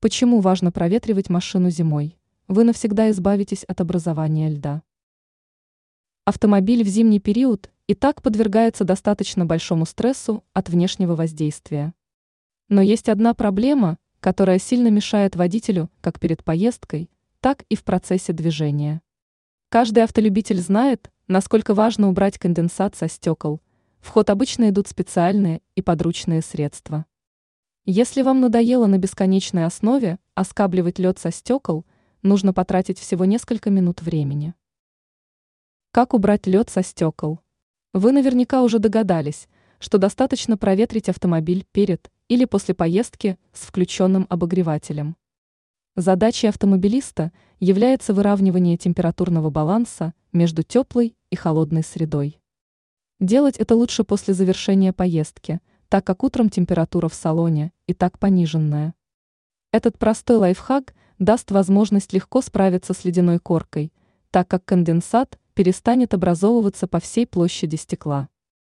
Почему важно проветривать машину зимой? Вы навсегда избавитесь от образования льда. Автомобиль в зимний период и так подвергается достаточно большому стрессу от внешнего воздействия. Но есть одна проблема, которая сильно мешает водителю как перед поездкой, так и в процессе движения. Каждый автолюбитель знает, насколько важно убрать конденсат со стекол. В ход обычно идут специальные и подручные средства. Если вам надоело на бесконечной основе оскабливать лед со стекол, нужно потратить всего несколько минут времени. Как убрать лед со стекол? Вы наверняка уже догадались, что достаточно проветрить автомобиль перед или после поездки с включенным обогревателем. Задачей автомобилиста является выравнивание температурного баланса между теплой и холодной средой. Делать это лучше после завершения поездки, так как утром температура в салоне и так пониженная. Этот простой лайфхак даст возможность легко справиться с ледяной коркой, так как конденсат перестанет образовываться по всей площади стекла.